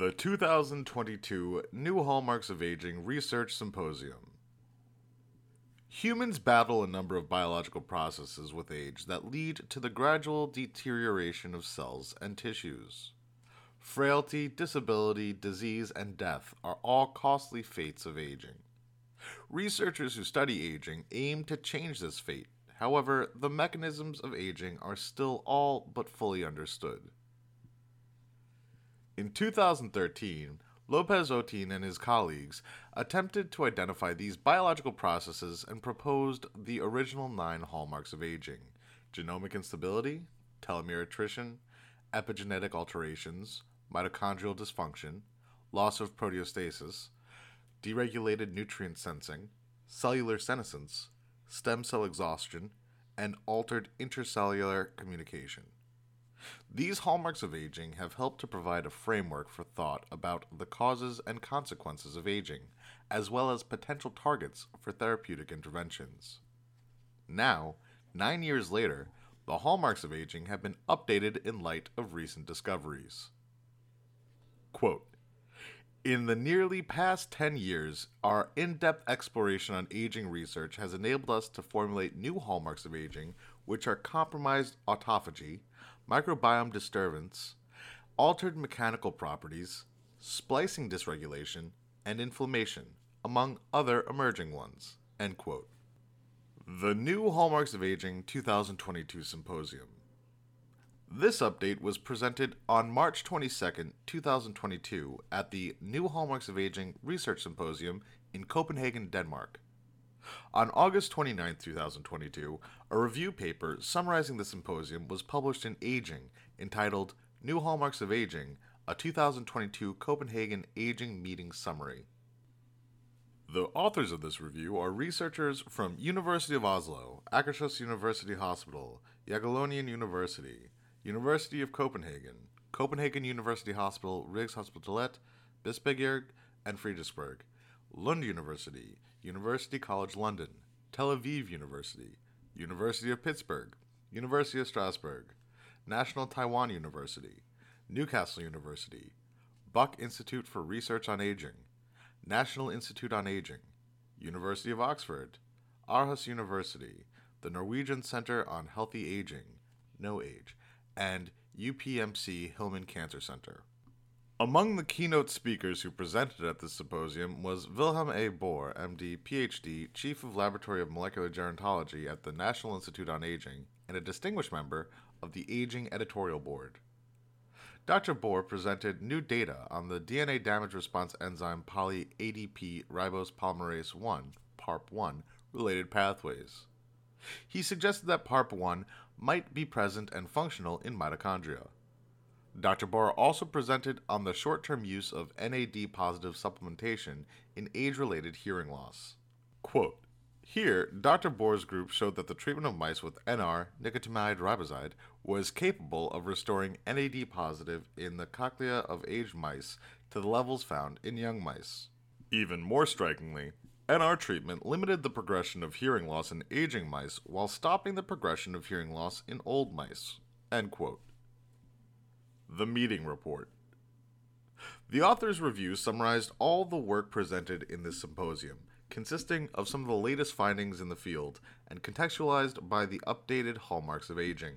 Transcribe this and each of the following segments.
The 2022 New Hallmarks of Aging Research Symposium. Humans battle a number of biological processes with age that lead to the gradual deterioration of cells and tissues. Frailty, disability, disease, and death are all costly fates of aging. Researchers who study aging aim to change this fate. However, the mechanisms of aging are still all but fully understood. In 2013, Lopez Otin and his colleagues attempted to identify these biological processes and proposed the original nine hallmarks of aging genomic instability, telomere attrition, epigenetic alterations, mitochondrial dysfunction, loss of proteostasis, deregulated nutrient sensing, cellular senescence, stem cell exhaustion, and altered intercellular communication. These hallmarks of aging have helped to provide a framework for thought about the causes and consequences of aging, as well as potential targets for therapeutic interventions. Now, nine years later, the hallmarks of aging have been updated in light of recent discoveries. Quote, in the nearly past 10 years, our in depth exploration on aging research has enabled us to formulate new hallmarks of aging, which are compromised autophagy, microbiome disturbance, altered mechanical properties, splicing dysregulation, and inflammation, among other emerging ones. The New Hallmarks of Aging 2022 Symposium. This update was presented on March 22, 2022, at the New Hallmarks of Aging Research Symposium in Copenhagen, Denmark. On August 29, 2022, a review paper summarizing the symposium was published in Aging entitled New Hallmarks of Aging, a 2022 Copenhagen Aging Meeting Summary. The authors of this review are researchers from University of Oslo, Akershus University Hospital, Jagiellonian University, University of Copenhagen, Copenhagen University Hospital, Rigshospitalet, Bispebjerg, and Frederiksberg, Lund University, University College London, Tel Aviv University, University of Pittsburgh, University of Strasbourg, National Taiwan University, Newcastle University, Buck Institute for Research on Aging, National Institute on Aging, University of Oxford, Aarhus University, the Norwegian Center on Healthy Aging, No Age, and UPMC Hillman Cancer Center. Among the keynote speakers who presented at this symposium was Vilhelm A. Bohr, MD, PhD, Chief of Laboratory of Molecular Gerontology at the National Institute on Aging, and a distinguished member of the Aging Editorial Board. Dr. Bohr presented new data on the DNA damage response enzyme poly ADP ribose polymerase 1, PARP1, related pathways. He suggested that PARP1 might be present and functional in mitochondria. Dr. Bohr also presented on the short term use of NAD positive supplementation in age related hearing loss. Quote, here, Dr. Bohr's group showed that the treatment of mice with NR, nicotinamide riboside, was capable of restoring NAD positive in the cochlea of aged mice to the levels found in young mice. Even more strikingly, NR treatment limited the progression of hearing loss in aging mice while stopping the progression of hearing loss in old mice. End quote. The Meeting Report The author's review summarized all the work presented in this symposium, consisting of some of the latest findings in the field and contextualized by the updated hallmarks of aging.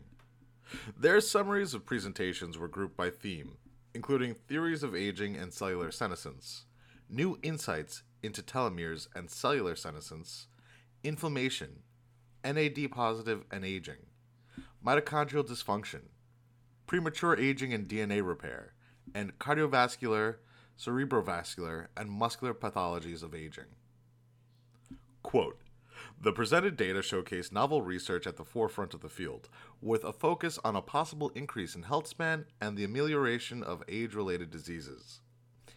Their summaries of presentations were grouped by theme, including theories of aging and cellular senescence, new insights into telomeres and cellular senescence, inflammation, NAD positive and aging, mitochondrial dysfunction, premature aging and DNA repair, and cardiovascular, cerebrovascular, and muscular pathologies of aging. Quote, the presented data showcase novel research at the forefront of the field, with a focus on a possible increase in health span and the amelioration of age related diseases.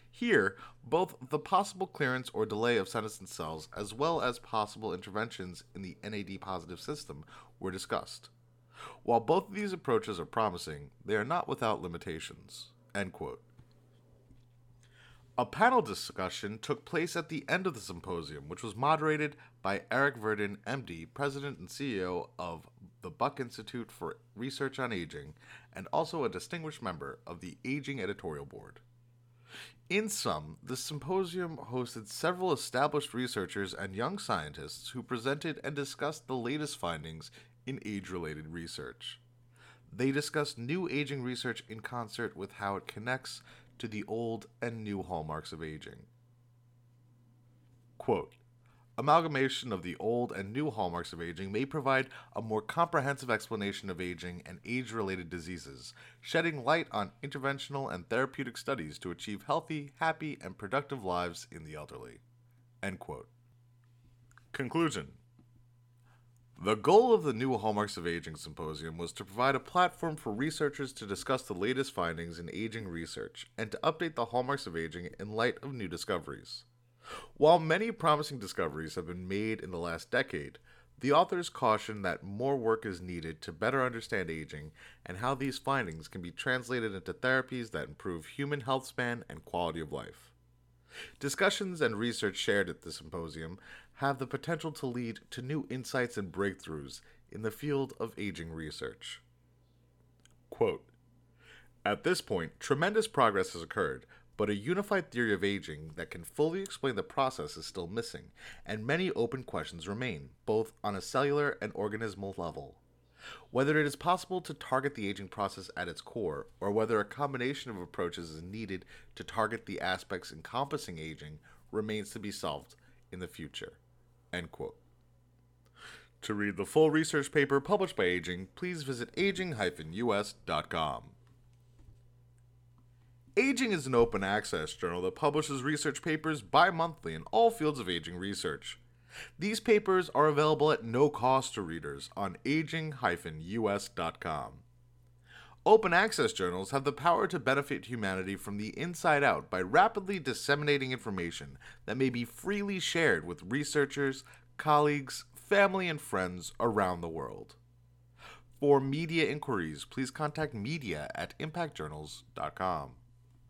Here, both the possible clearance or delay of senescent cells as well as possible interventions in the NAD positive system were discussed. While both of these approaches are promising, they are not without limitations. A panel discussion took place at the end of the symposium, which was moderated by Eric Verdin, MD, President and CEO of the Buck Institute for Research on Aging, and also a distinguished member of the Aging Editorial Board. In sum, the symposium hosted several established researchers and young scientists who presented and discussed the latest findings in age related research. They discuss new aging research in concert with how it connects to the old and new hallmarks of aging. Quote Amalgamation of the old and new hallmarks of aging may provide a more comprehensive explanation of aging and age related diseases, shedding light on interventional and therapeutic studies to achieve healthy, happy, and productive lives in the elderly. End quote. Conclusion The goal of the New Hallmarks of Aging Symposium was to provide a platform for researchers to discuss the latest findings in aging research and to update the hallmarks of aging in light of new discoveries. While many promising discoveries have been made in the last decade, the authors caution that more work is needed to better understand aging and how these findings can be translated into therapies that improve human health span and quality of life. Discussions and research shared at the symposium have the potential to lead to new insights and breakthroughs in the field of aging research. Quote, At this point, tremendous progress has occurred, but a unified theory of aging that can fully explain the process is still missing, and many open questions remain, both on a cellular and organismal level. Whether it is possible to target the aging process at its core, or whether a combination of approaches is needed to target the aspects encompassing aging, remains to be solved in the future. End quote. To read the full research paper published by Aging, please visit aging-us.com. Aging is an open access journal that publishes research papers bi monthly in all fields of aging research. These papers are available at no cost to readers on aging-us.com. Open access journals have the power to benefit humanity from the inside out by rapidly disseminating information that may be freely shared with researchers, colleagues, family, and friends around the world. For media inquiries, please contact media at impactjournals.com.